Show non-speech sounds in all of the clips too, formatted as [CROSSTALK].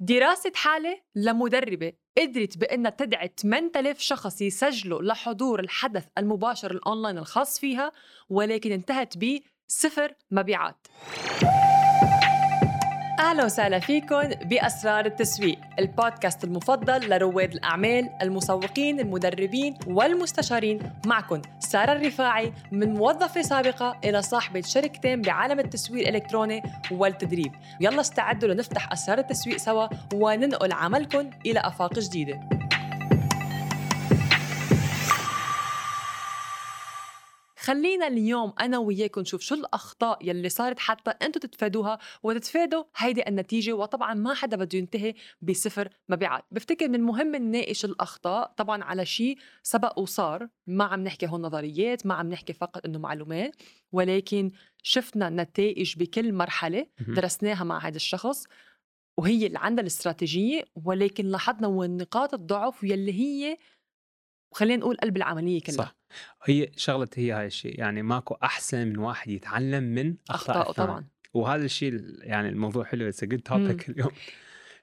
دراسة حالة لمدربة قدرت بأنها تدعي 8000 شخص يسجلوا لحضور الحدث المباشر الأونلاين الخاص فيها ولكن انتهت بصفر مبيعات. أهلا وسهلا فيكم بأسرار التسويق، البودكاست المفضل لرواد الأعمال، المسوقين، المدربين والمستشارين، معكم سارة الرفاعي من موظفة سابقة إلى صاحبة شركتين بعالم التسويق الإلكتروني والتدريب، يلا استعدوا لنفتح أسرار التسويق سوا وننقل عملكم إلى أفاق جديدة. خلينا اليوم أنا وياكم نشوف شو الأخطاء يلي صارت حتى أنتم تتفادوها وتتفادوا هيدي النتيجة وطبعا ما حدا بده ينتهي بصفر مبيعات. بفتكر من المهم نناقش الأخطاء طبعا على شيء سبق وصار. ما عم نحكي هون نظريات ما عم نحكي فقط إنه معلومات ولكن شفنا نتائج بكل مرحلة درسناها مع هذا الشخص وهي اللي عندها الاستراتيجية ولكن لاحظنا وين نقاط الضعف يلي هي وخلينا نقول قلب العملية كلها. صح. هي شغلة هي هاي الشيء يعني ماكو أحسن من واحد يتعلم من أخطاء طبعا. وهذا الشيء يعني الموضوع حلو it's good topic اليوم.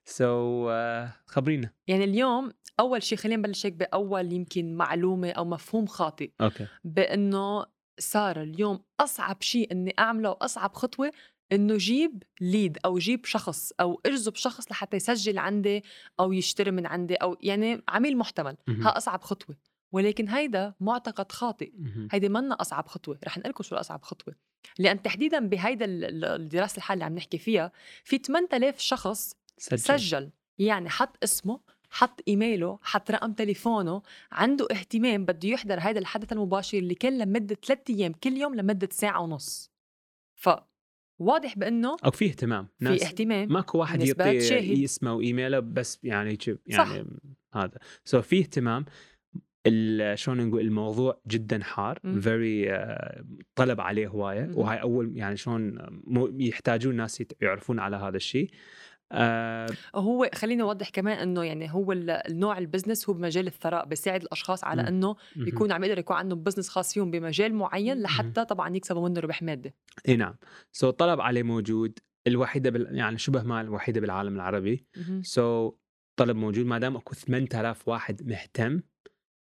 so, uh, خبرينا. يعني اليوم أول شيء خلينا نبلش هيك بأول يمكن معلومة أو مفهوم خاطئ. أوكي. بأنه صار اليوم أصعب شيء إني أعمله وأصعب خطوة إنه جيب ليد أو جيب شخص أو اجذب شخص لحتى يسجل عندي أو يشتري من عندي أو يعني عميل محتمل. ها أصعب خطوة. ولكن هيدا معتقد خاطئ. هيدي منا أصعب خطوة. رح نقول لكم شو اصعب خطوة. لأن تحديدا بهيدا الدراسة الحالة اللي عم نحكي فيها في 8000 شخص سجل, سجل. يعني حط اسمه حط إيميله حط رقم تليفونه عنده اهتمام بده يحضر هذا الحدث المباشر اللي كان لمدة ثلاثة أيام كل يوم لمدة ساعة ونص. ف واضح بأنه أو في اهتمام. ناس في اهتمام ماكو واحد يعطي اسمه وايميله بس يعني يعني صح. هذا. so في اهتمام. شلون نقول الموضوع جدا حار. very uh, طلب عليه هواية. وهاي أول يعني شلون يحتاجون الناس يعرفون على هذا الشيء. آه هو خليني أوضح كمان إنه يعني هو النوع ال business هو بمجال الثراء بيساعد الأشخاص على إنه يكون عم يقدر يكون عندهم business خاص فيهم بمجال معين لحتى طبعا يكسبوا منه ربح مادي. إي نعم. so, طلب عليه موجود. الوحيدة بال... يعني شبه ما الوحيدة بالعالم العربي. so, طلب موجود. ما دام أكو 8000 واحد مهتم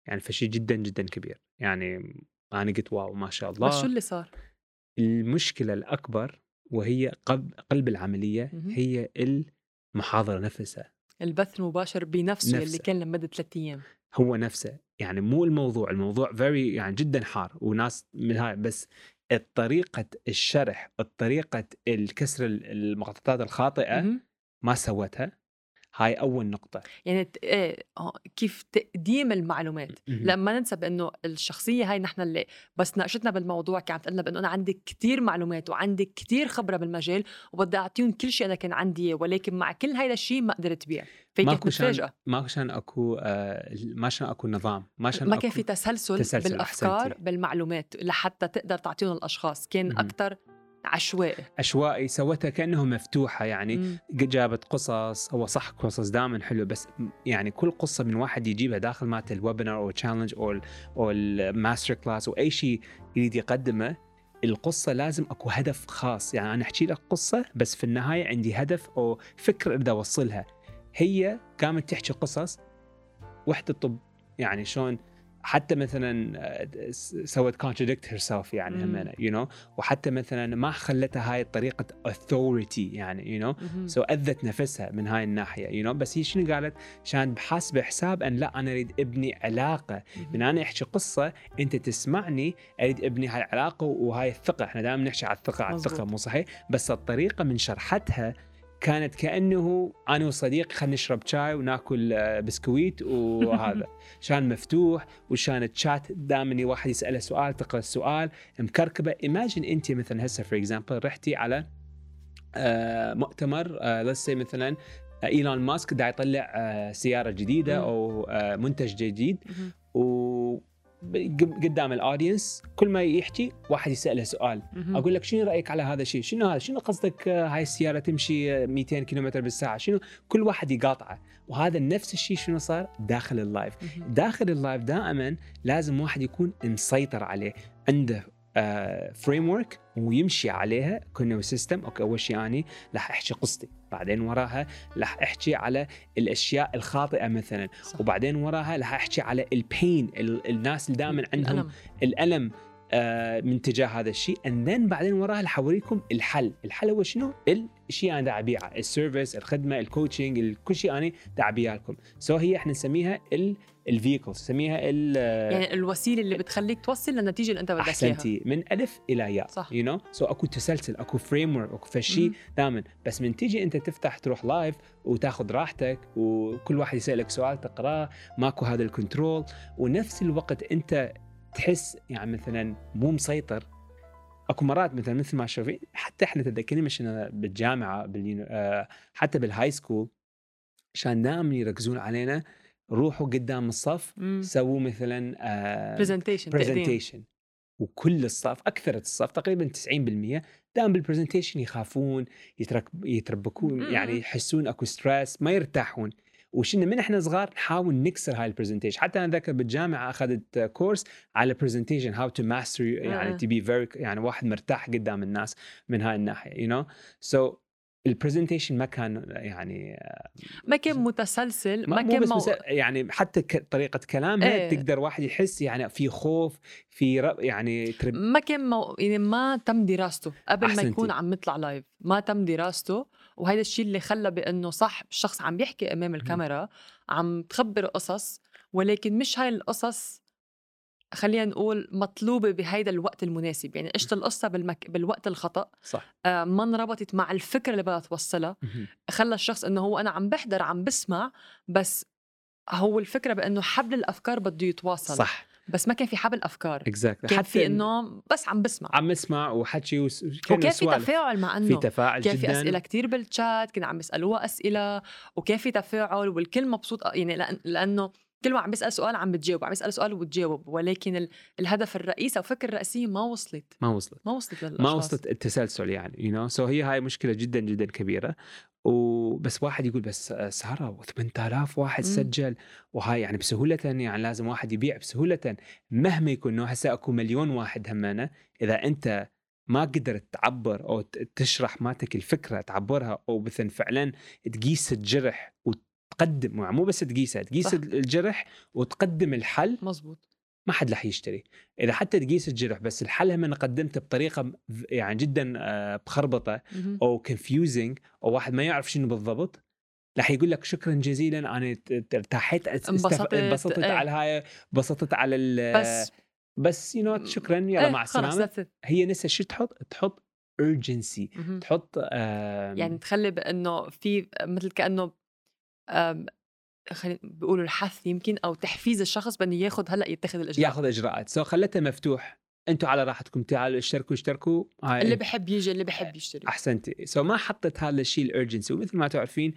يعني فشي جدا جدا كبير. يعني أنا قلت wow ما شاء الله. بس شو اللي صار؟ المشكلة الأكبر وهي قلب العملية هي المحاضره نفسها. البث المباشر بنفسه نفسه. اللي كان لمدة ثلاث أيام. هو نفسه. يعني مو الموضوع الموضوع فيري يعني جدا حار وناس من هاي بس طريقة الشرح طريقة الكسر المخططات الخاطئة ما سوتها. هاي أول نقطة. يعني إيه كيف تقديم المعلومات. لما ننسى بأنه الشخصية هاي نحن اللي بس ناقشتنا بالموضوع كانت تقلنا بأنه أنا عندي كتير معلومات وعندي كتير خبرة بالمجال وبدي أعطيهم كل شيء أنا كان عندي ولكن مع كل هذا الشيء ما قدرت بيع فكانت مفاجاه ما كان أكو آه ما كان أكو نظام ما كان ما كان في تسلسل, تسلسل بالأفكار أحسنتي. بالمعلومات لحتى تقدر تعطيهم الأشخاص. كان أكثر عشوائي. عشوائي سوتها كانه مفتوحة يعني. مم. جابت قصص هو صح قصص دائما حلو بس يعني كل قصة من واحد يجيبها داخل مالت الويبينار أو تشالنج أو أو ال master class أو أي شيء يريد يقدمه القصة لازم أكو هدف خاص. يعني أنا أحكي لك قصة بس في النهاية عندي هدف أو فكرة اريد أوصلها. هي قامت تحكي قصص وحدة طب يعني شلون حتى مثلا آه، سوت contradict herself يعني همنا you know وحتى مثلا ما خلتها هاي طريقه authority يعني you know so أذت نفسها من هاي الناحية you know بس هي شنو قالت؟ عشان بحاسبه حساب أن لا أنا أريد ابني علاقة. من أنا أحكي قصة أنت تسمعني أريد ابني هاي العلاقة وهاي الثقة. إحنا دائما نحكي على الثقة على الثقة مو صحيح؟ بس الطريقة من شرحتها كانت كأنه أنا وصديقي خلينا نشرب شاي وناكل آه، بسكويت وهذا. [LAUGHS] چان مفتوح وشان تشات دائما واحد يسأله سؤال تقرأ السؤال مكركبة. imagine أنت مثلا هسه for example رحتي على آه، مؤتمر لسه آه، مثلا إيلون ماسك دا يطلع سيارة جديدة أو منتج جديد. و قدام ال audience كل ما يحكي واحد يسأله سؤال. أقول لك شنو رأيك على هذا الشيء؟ شنو هذا؟ شنو قصدك؟ آه، هاي السيارة تمشي 200 كيلومتر بالساعة. شنو؟ كل واحد يقاطعه. وهذا نفس الشيء شنو صار؟ داخل ال live داخل ال live دائما لازم واحد يكون مسيطر عليه عنده framework ويمشي عليها كنا system أوكي أول شيء أني راح أحكي قصتي بعدين وراها راح أحكي على الأشياء الخاطئة مثلا صح. وبعدين وراها راح أحكي على ال pain الناس اللي دائما عندهم الألم. الألم آه، من تجاه هذا الشيء. And then بعدين وراها رح أوريكم الحل. الحل هو شنو؟ الشيء أنا دا أبيعه ال service الخدمة ال coaching كل شيء أنا دا أبيعه لكم. so هي إحنا نسميها ال vehicles نسميها ال يعني الوسيلة اللي بتخليك توصل للنتيجة اللي أنت بدك إياها أحسنتي من ألف إلى ياء صح. you know so أكو تسلسل أكو framework أكو فشي. دائما بس من تيجي أنت تفتح تروح live وتاخذ راحتك وكل واحد يسألك سؤال تقرأه ماكو هذا ال control ونفس الوقت أنت تحس يعني مثلا مو مسيطر أكو مرات مثلا مثل ما شوفي حتى إحنا تذكرني مش بالجامعة. آه حتى بال high school چان دائما يركزون علينا روحوا قدام الصف سووا مثلا آه presentation presentation وكل الصف أكثر الصف تقريبا 90% دائما بال presentation يخافون يترك يتربكون مم. يعني يحسون أكو stress ما يرتاحون. وچنا من إحنا صغار نحاول نكسر هاي ال presentation حتى أنا ذكر بالجامعة أخذت كورس على presentation how to master يعني. to be very يعني واحد مرتاح قدام الناس من هاي الناحية you know so ال presentation ما كان يعني ما كان متسلسل ما ما كان بس مو... يعني حتى. طريقة كلامها إيه. تقدر واحد يحس يعني في خوف في ر... يعني ترب... ما كان مو... يعني ما تم دراسته قبل ما. يكون عم يطلع live ما تم دراسته وهذا الشيء اللي خلى بأنه صح الشخص عم بيحكي أمام الكاميرا عم تخبر قصص ولكن مش هاي القصص خلينا نقول مطلوبة بهيدا الوقت المناسب. يعني قشت القصة بالمك... بالوقت الخطأ؟ صح. آه ما انربطت مع الفكرة اللي بدها توصلها. خلى الشخص إنه هو أنا عم بحضر عم بسمع بس هو الفكرة بإنه حبل الأفكار بده يتواصل. صح. بس ما كان في حبل أفكار. اكزاكتلي كان في إنه بس عم بسمع. عم اسمع وحكي وس... كان وكان في. تفاعل مع في إنه تفاعل كان جدا. في أسئلة كتير بالشات كنا عم يسألوها أسئلة وكان في تفاعل والكل مبسوط يعني لأن لأنه كل ما عم بيسأل سؤال عم بتجاوب عم يسأل سؤال وبتجاوب ولكن ال- الهدف الرئيسي أو الفكرة الرئيسيه ما وصلت. ما وصلت. ما وصلت للأشخاص. ما وصلت التسلسل يعني you know so هي هاي مشكلة جدا جدا كبيرة. وبس واحد يقول بس آه، سارة 8000 واحد مم. سجل وهاي يعني بسهولة يعني لازم واحد يبيع بسهولة. مهما يكون إنه هسه أكو مليون واحد همنا إذا أنت ما قدرت تعبر أو تشرح مالتك الفكرة تعبرها أو مثلا فعلا تقيس الجرح وتقدم مو بس تقيسها تقيس صح. الجرح وتقدم الحل مزبوط ما حد رح يشتري إذا حتى تقيس الجرح بس الحل هم قدمته بطريقة يعني جدا آه، بخربطة مهم. أو confusing أو واحد ما يعرف شنو بالضبط راح يقول لك شكرا جزيلا أنا ت- ت- ارتاحت است- انبسطت، انبسطت إيه. على هاي انبسطت على ال بس بس you know شكرا يلا إيه، مع السلامة. هي نسا شو تحط تحط urgency. تحط آم، يعني تخلي بأنه في مثل كأنه خلينا بيقولوا الحث يمكن أو تحفيز الشخص بأنه ياخذ هلأ يتخذ الاجراء ياخذ إجراءات. so خلته مفتوح. أنتم على راحتكم تعالوا اشتركوا اشتركوا. هاي اللي بحب يجي اللي بحب يشتري. أحسنتي. so ما حطت هذا الشيء ال urgency ومثل ما تعرفين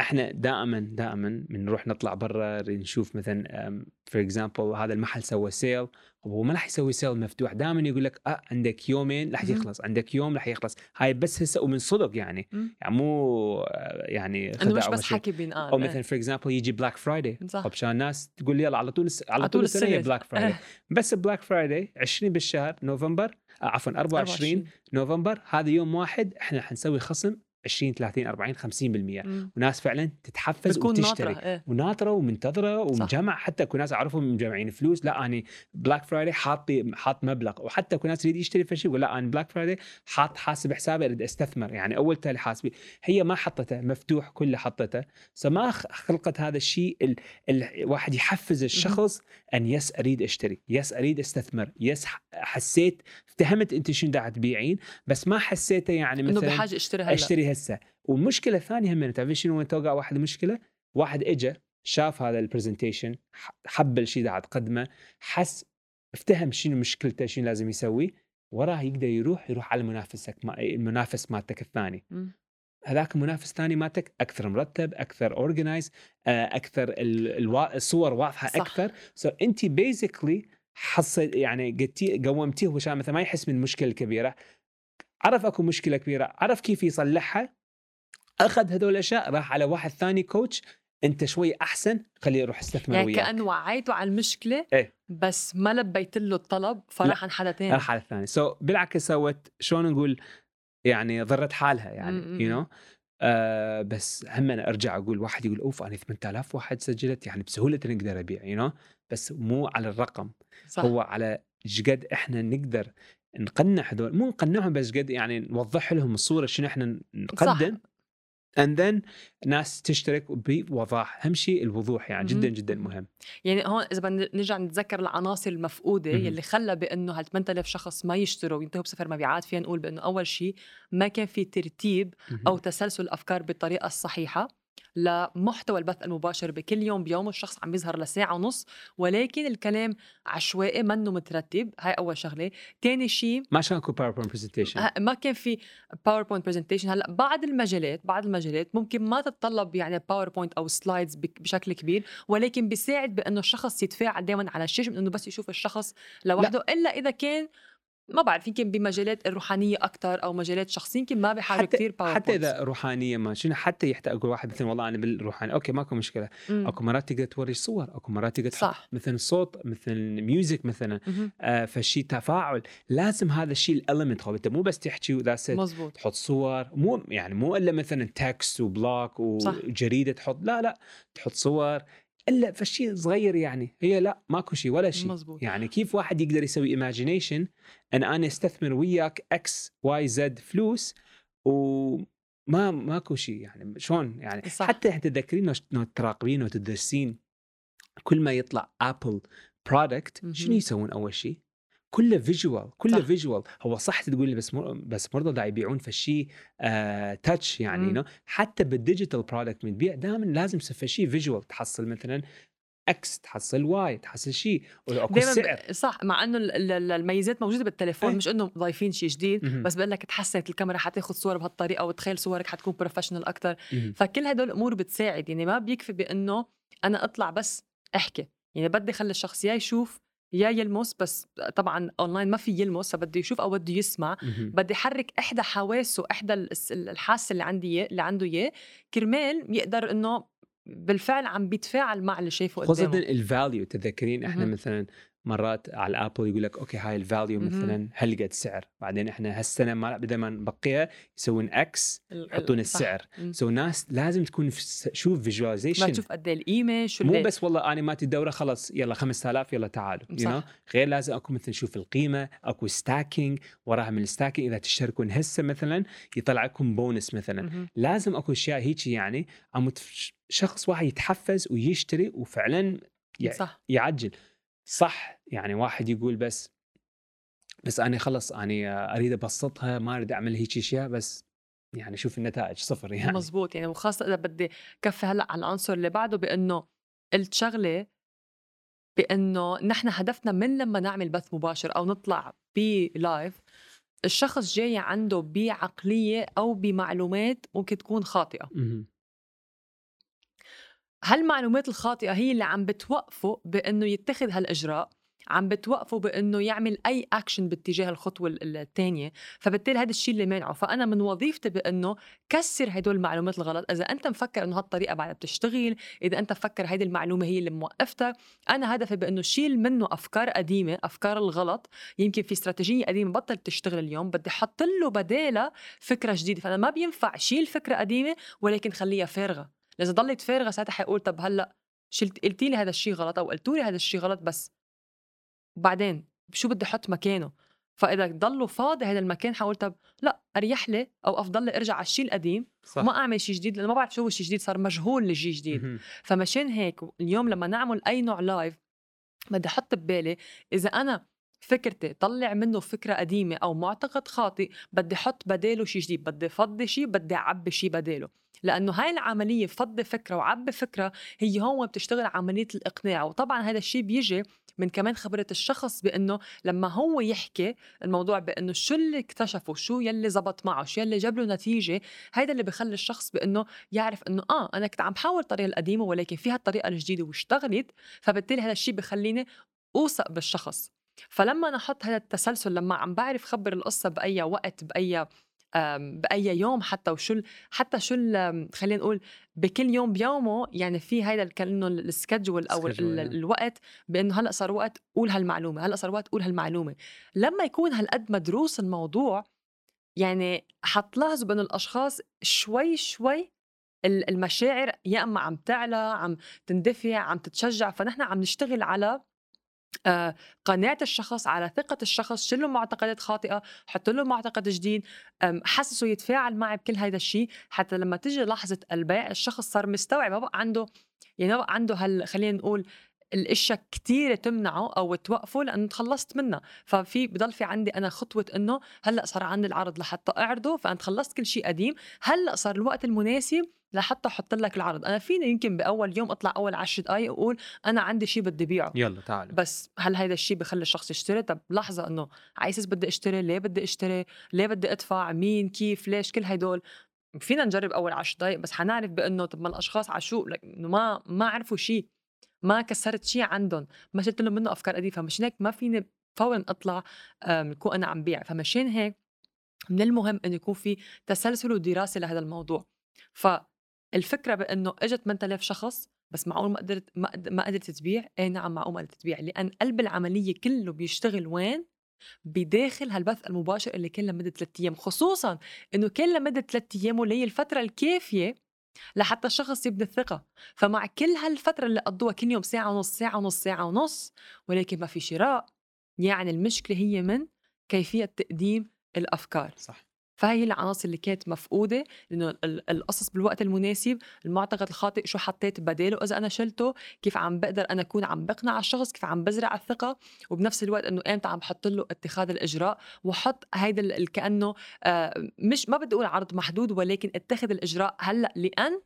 إحنا دائما دائما بنروح نطلع برا نشوف مثلا for example هذا المحل سوى sale هو ما راح يسوي sale مفتوح دائما يقول لك آه عندك يومين راح. يخلص عندك يوم راح يخلص هاي بس هسه ومن صدق يعني. يعني مو آه، يعني إنه مش بس. حكي بينقال أو إيه. مثلا for example يجي Black Friday صح طب عشان الناس تقول يلا على طول على طول السنة. Black Friday. [LAUGHS] بس Black Friday 20 بالشهر نوفمبر آه، عفوا 24 نوفمبر هذا يوم واحد إحنا حنسوي خصم 20 30 40 50% مم. وناس فعلا تتحفز وتشتري ناطرة إيه. وناطرة ومنتظرة ومجمع. حتى أكو ناس أعرفهم مجمعين فلوس لا أني Black Friday حاط حاط مبلغ. وحتى أكو ناس يريد يشتري فشي يقول لا أنا Black Friday حاط حاسب حسابي أريد أستثمر. يعني أول تالي حاسبي. هي ما حطته مفتوح كله حطته فما خلقت هذا الشيء ال... الواحد يحفز الشخص أن yes أريد أشتري yes أريد أستثمر yes حسيت افتهمت انت شنو قاعد تبيعين بس ما حسيته يعني إنه مثلا بحاجة اشتري هلا. أشتري هسه. والمشكلة الثانية هم تعرفين شنو وين توقع واحد مشكلة؟ واحد اجى شاف هذا ال presentation حب الشيء قاعد تقدمه حس افتهم شنو مشكلته شنو لازم يسوي وراه يقدر يروح يروح على منافسك ما المنافس مالتك الثاني. هذاك المنافس الثاني مالتك أكثر مرتب أكثر organized أكثر ال- الوا... الصور واضحة صح. أكثر. so أنت basically حصل يعني قلتي قومتيه عشان مثلا ما يحس من المشكلة الكبيره عرف أكو مشكلة كبيرة عرف كيف يصلحها أخذ هذول الأشياء راح على واحد ثاني coach أنت شوي أحسن خليه يروح استثمر يعني وياك كأنه وعيته على المشكلة إيه. بس ما لبيت له الطلب فراح عن حدا تاني راح على الثاني so so, بالعكس سوت شلون نقول يعني ضرت حالها يعني يو you know? آه بس هم أنا أرجع أقول واحد يقول أوف أنا 8000 واحد سجلت يعني بسهولة نقدر أبيع يو you know? بس مو على الرقم صح. هو على قد إحنا نقدر نقنع هذول مو نقنعهم بس قد يعني نوضح لهم الصورة شنو إحنا نقدم and then ناس تشترك بوضاح. أهم شيء الوضوح يعني جدا. جدا مهم. يعني هون إذا بدنا نرجع نتذكر العناصر المفقودة مهم. يلي خلى بأنه هال 8000 شخص ما يشتروا وينتهوا بصفر مبيعات فينا نقول بأنه أول شيء ما كان في ترتيب أو تسلسل الافكار بالطريقة الصحيحة. لمحتوى البث المباشر بكل يوم بيوم الشخص عم يظهر لساعة ونص ولكن الكلام عشوائي منه مترتب. هاي أول شغلة. تاني شيء ما كان اكو PowerPoint presentation ما كان في PowerPoint presentation هلأ بعض المجالات بعض المجالات ممكن ما تتطلب يعني PowerPoint أو slides بشكل كبير ولكن بيساعد بأنه الشخص يتفاعل دائما على الشاشة من انه بس يشوف الشخص لوحده. إلا إذا كان ما بعرف يمكن بمجالات الروحانية أكثر أو مجالات شخصية يمكن ما بحاجه كثير حتى, إذا روحانية ما شنو حتى يحتاج أقول واحد مثلا والله أنا بالروحانية okay ماكو مشكلة. أكو مرات تقدر توري صور أكو مرات تقدر تحط صح. مثلا صوت مثلا music مثلا. آه فشي تفاعل. لازم هذا الشيء ال element هو أنت مو بس تحكي و that's it مزبوط تحط صور. مو يعني مو إلا مثلا text و block. وجريدة تحط لا لا. تحط صور إلا فشي صغير يعني هي لا ماكو شيء ولا شيء مزبوط يعني كيف واحد يقدر يسوي imagination أن أنا أستثمر وياك X Y Z فلوس وما ماكو شيء يعني شلون يعني صح. حتى انت تذكرين تراقبين وتدرسين كل ما يطلع Apple product. شنو يسوون أول شيء؟ كله visual كله. visual هو صح تقول بس مر... بس مرضى دا يبيعون فشي آه touch يعني مم. know? حتى بال digital product من تبيع دائما لازم فشي visual تحصل مثلا X تحصل Y تحصل شيء دائما سعر. صح مع إنه ال- ال- الميزات موجودة بالتليفون إيه. مش إنه ضايفين شيء جديد مهم. بس بقول لك تحسنت الكاميرا حتاخذ صور بهالطريقة وتخيل صورك حتكون professional أكثر. فكل هدول الأمور بتساعد يعني ما بيكفي بإنه أنا أطلع بس أحكي يعني بدي خلي الشخص يا يشوف يا يلمس بس طبعا اونلاين ما في يلمس فبده يشوف أو بده يسمع. بدي أحرك إحدى حواسه إحدى الحاسة اللي عندي اللي عنده اياه كرمال يقدر إنه بالفعل عم بيتفاعل مع اللي شايفه خاصة قدامه ال value تذكرين إحنا. مثلا مرات على ال Apple يقول لك okay هاي ال value. مثلا هالقد سعر بعدين إحنا هالسنة ما بدل ما نبقيها يسوون X يحطون. السعر مم. so ناس لازم تكون شوف ما visualization تشوف قد إيه القيمه شو مو بس والله أنا ماتي الدوره خلص يلا 5000 يلا تعالوا you صح. know? غير لازم أكو مثلا شوف القيمة أكو stacking وراها من ال stacking إذا تشتركون هسه مثلا يطلع لكم بونس مثلا مهم. لازم أكو أشياء هيك يعني عم شخص واحد يتحفز ويشتري وفعلا ي- صح يعجل صح يعني واحد يقول بس بس أنا خلص أنا أريد أبسطها ما أريد أعمل هيك أشياء بس يعني شوف النتائج صفر يعني مزبوط يعني وخاصة إذا بدي كفي هلأ على العنصر اللي بعده بأنه قلت شغلة بأنه نحن هدفنا من لما نعمل بث مباشر أو نطلع بلايف الشخص جاي عنده بعقلية أو بمعلومات ممكن تكون خاطئة مهم. هالمعلومات الخاطئة هي اللي عم بتوقفه بأنه يتخذ هالإجراء عم بتوقفه بإنه يعمل أي اكشن باتجاه الخطوة ال- الثانية فبالتالي هذا الشيء اللي مانعه فأنا من وظيفتي بإنه كسر هدول المعلومات الغلط. إذا أنت مفكر إنه هالطريقة بعدها بتشتغل إذا أنت مفكر هيدي المعلومة هي اللي موقفتك أنا هدفي بإنه شيل منه أفكار قديمة أفكار الغلط. يمكن في استراتيجية قديمة بطلت تشتغل اليوم بدي أحط له بدالها فكرة جديدة. فأنا ما بينفع شيل فكرة قديمة ولكن خليها فارغة. لازم ضلت فارغة ساعتها حيقول طب هلا شلت قلتي لي هذا الشيء غلط أو قلتوا لي هذا الشيء غلط بس. وبعدين شو بدي أحط مكانه؟ فإذا ضله فاضي هذا المكان حقول طب لأ أريح لي أو أفضل لي أرجع على الشيء القديم صح. وما أعمل شيء جديد لأنه ما بعرف شو هو الشيء الجديد صار مجهول لشيء جديد. فمشان هيك اليوم لما نعمل أي نوع لايف بدي أحط ببالي إذا أنا فكرتي طلع منه فكرة قديمة أو معتقد خاطئ بدي أحط بداله شيء جديد بدي فضي شيء بدي أعبي شيء بداله. لأنه هاي العملية فضي فكرة وعبي فكرة هي هون بتشتغل عملية الإقناع. وطبعا هذا الشيء بيجي من كمان خبرة الشخص بأنه لما هو يحكي الموضوع بأنه شو اللي اكتشفه شو يلي زبط معه شو يلي جاب له نتيجة هذا اللي بخلي الشخص بأنه يعرف أنه آه أنا كنت عم بحاول الطريقة القديمة ولكن فيها الطريقة الجديدة واشتغلت فبالتالي هذا الشيء بخليني أوثق بالشخص. فلما نحط هذا التسلسل لما عم بعرف خبر القصة بأي وقت بأي بأي يوم حتى وشو حتى شو خلينا نقول بكل يوم بيومه يعني في هيدا كأنه السكجول أو ال الوقت بأنه هلأ صار وقت قول هالمعلومة هلأ صار وقت قول هالمعلومة. لما يكون هالقد مدروس الموضوع يعني حتلاحظوا بأنه الأشخاص شوي شوي المشاعر يا إما عم تعلى عم تندفع عم تتشجع فنحن عم نشتغل على آه، قناعة الشخص على ثقة الشخص شيل له معتقدات خاطئة حط له معتقد جديد حسسه يتفاعل معي بكل هذا الشيء حتى لما تجي لحظة البيع الشخص صار مستوعب ما بقى عنده يعني ما بقى عنده هال خلينا نقول الإشياء كثيرة تمنعه أو توقفه لأنه تخلصت منها. ففي بضل في عندي أنا خطوة إنه هلأ صار عندي العرض لحتى أعرضه فأنا خلصت كل شيء قديم هلأ صار الوقت المناسب لحتى أحط لك العرض. أنا فيني يمكن بأول يوم أطلع أول 10 دقائق وأقول أنا عندي شيء بدي بيعه. يلا تعال بس هل هذا الشيء بخلي الشخص يشتري؟ طب لحظة إنه عايز بدي أشتري؟ ليه بدي أشتري؟ ليه بدي أدفع؟ مين؟ كيف؟ ليش؟ كل هدول فينا نجرب أول 10 دقائق بس حنعرف بإنه طب ما الأشخاص عشوق انه ما ما عرفوا شيء ما كسرت شيء عندهم ما شلت لهم منه أفكار قديمه فمشان هيك؟ ما فيني فورا أطلع يكون أنا عم بيع. فمشان هيك من المهم إنه يكون في تسلسل ودراسة لهذا الموضوع. فالفكرة بإنه إجت 8000 شخص بس معقول ما قدرت ما قدرت تبيع؟ إيه نعم معقول ما قدرت تبيع. لأن قلب العملية كله بيشتغل وين؟ بداخل هالبث المباشر اللي كان لمدة ثلاث أيام. خصوصا إنه كان لمدة ثلاث أيام واللي هي الفترة الكافية لحتى الشخص يبني الثقة. فمع كل هالفترة اللي قضوها كل يوم ساعة ونص ساعة ونص ساعة ونص ولكن ما في شراء يعني المشكلة هي من كيفية تقديم الأفكار. صح. فهي العناصر اللي كانت مفقودة لأنه القصص بالوقت المناسب المعتقد الخاطئ شو حطيت بداله إذا أنا شلته كيف عم بقدر أنا أكون عم بقنع الشخص كيف عم بزرع الثقة وبنفس الوقت إنه إمتى عم بحط له اتخاذ الإجراء وحط هيدا كأنه آه، مش ما بدي أقول عرض محدود ولكن اتخذ الإجراء هلأ لأن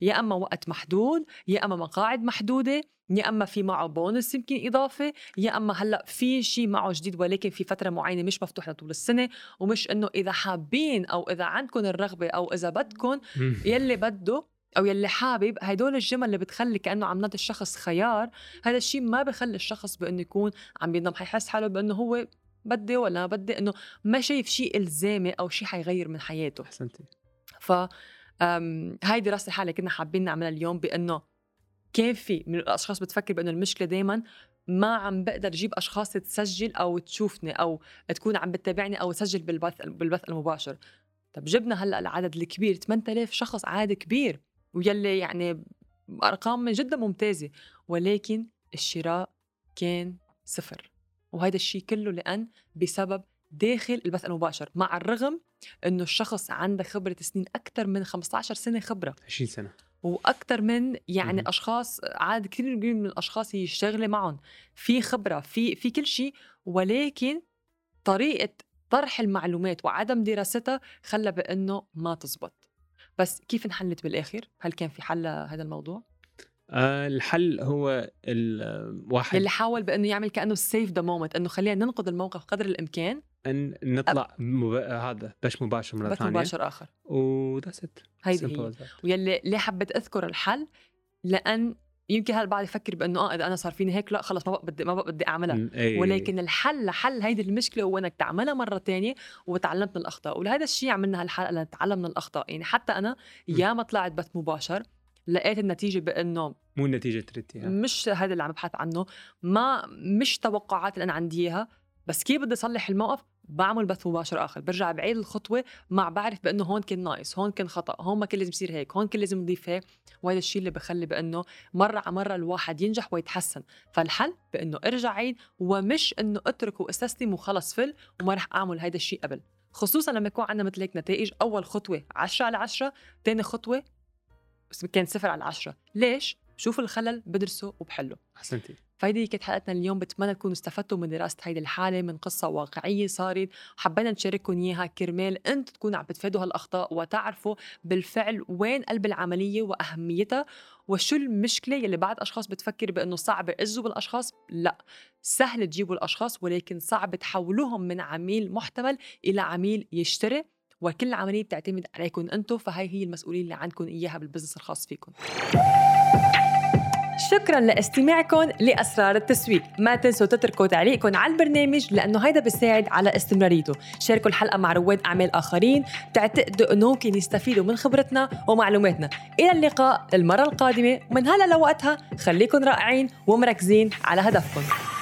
يا أما وقت محدود يا أما مقاعد محدودة يا أما في معه بونس يمكن إضافة يا أما هلأ في شيء معه جديد ولكن في فترة معينة مش مفتوح لطول السنة ومش إنه إذا حابين أو إذا عندكم الرغبة أو إذا بدكم يلي بده أو يلي حابب هدول الجمل اللي بتخلي كأنه عم نعطي الشخص خيار هذا الشيء ما بخلي الشخص بإنه يكون عم ينام حيحس حاله بإنه هو بدي ولا بدي إنه ما شايف شيء إلزامي أو شيء حيغير من حياته. أحسنتي. ف هاي دراسه الحاله كنا حابين نعملها اليوم بإنه كان في من الأشخاص بتفكر بإنه المشكلة دائما ما عم بقدر أجيب أشخاص تسجل أو تشوفني أو تكون عم بتتابعني أو تسجل بالبث بالبث المباشر. طب جبنا هلأ العدد الكبير 8000 شخص عدد كبير ويلي يعني أرقام جدا ممتازة ولكن الشراء كان صفر. وهذا الشيء كله لأن بسبب داخل البث المباشر مع الرغم إنه الشخص عنده خبرة سنين أكثر من 15 سنة خبرة. 20 سنة. وأكثر من يعني م- أشخاص عدد كثير كبير من الأشخاص هي شغله معهم. في خبرة في في كل شيء ولكن طريقة طرح المعلومات وعدم دراستها خلى بإنه ما تزبط. بس كيف انحلت بالآخر؟ هل كان في حل هذا الموضوع؟ الحل هو الواحد اللي حاول بإنه يعمل كأنه save the moment إنه خلينا ننقذ الموقف قدر الإمكان. إن نطلع مب... هذا بث مباشر مرة ثانية. مباشر آخر. و that's it هيدي هي. ويلي ليه حبيت أذكر الحل؟ لأن يمكن هلا البعض يفكر بإنه آه إذا أنا صار فيني هيك لا خلص ما بقى بدي ما بقى بدي أعملها. أي. ولكن الحل لحل هيدي المشكلة هو إنك تعملها مرة تانية وتعلمت من الأخطاء. ولهذا الشيء عملنا هالحلقه لنتعلم من الأخطاء. يعني حتى أنا ياما طلعت بث مباشر لقيت النتيجة بأنه مو النتيجة تريتيها مش هذا اللي عم ببحث عنه. ما مش توقعات اللي أنا عندي إياها. بس كيف بدي أصلح الموقف؟ بعمل بث مباشر آخر. برجع بعيد الخطوة مع بعرف بأنه هون كان ناقص هون كان خطأ هون ما كان لازم يصير هيك هون كان لازم نضيف هيك. وهذا الشيء اللي بخلي بأنه مرة على مرة الواحد ينجح ويتحسن. فالحل بأنه ارجع عيد ومش إنه اترك واستسلم وخلص فل وما رح أعمل هذا الشيء قبل. خصوصا لما يكون عندنا مثل هيك نتائج. أول خطوة 10 على 10 ثاني خطوة كان صفر على 10 ليش؟ شوف الخلل بدرسه وبحله. أحسنتي. فهيدي كانت حلقتنا اليوم بتمنى تكونوا استفدتوا من دراسة هيدي الحالة من قصة واقعية صارت. حبينا نشارككم إياها كرمال أنتم تكونوا عم بتفادوا هالأخطاء وتعرفوا بالفعل وين قلب العملية وأهميتها وشو المشكلة يلي بعض أشخاص بتفكر بإنه صعب يعزوا بالاشخاص لا سهل تجيبوا الأشخاص ولكن صعب تحولوهم من عميل محتمل إلى عميل يشتري. وكل العملية بتعتمد عليكم أنتم فهي هي المسؤوليه اللي عندكم إياها بالبزنس الخاص فيكم. شكرا لاستماعكم لأسرار التسويق. ما تنسوا تتركوا تعليقكم على البرنامج لأنه هيدا بيساعد على استمراريته. شاركوا الحلقة مع رواد أعمال آخرين تعتقدوا إنه ممكن يستفيدوا من خبرتنا ومعلوماتنا. إلى اللقاء المرة القادمة. ومن هلا لوقتها خليكن رائعين ومركزين على هدفكم.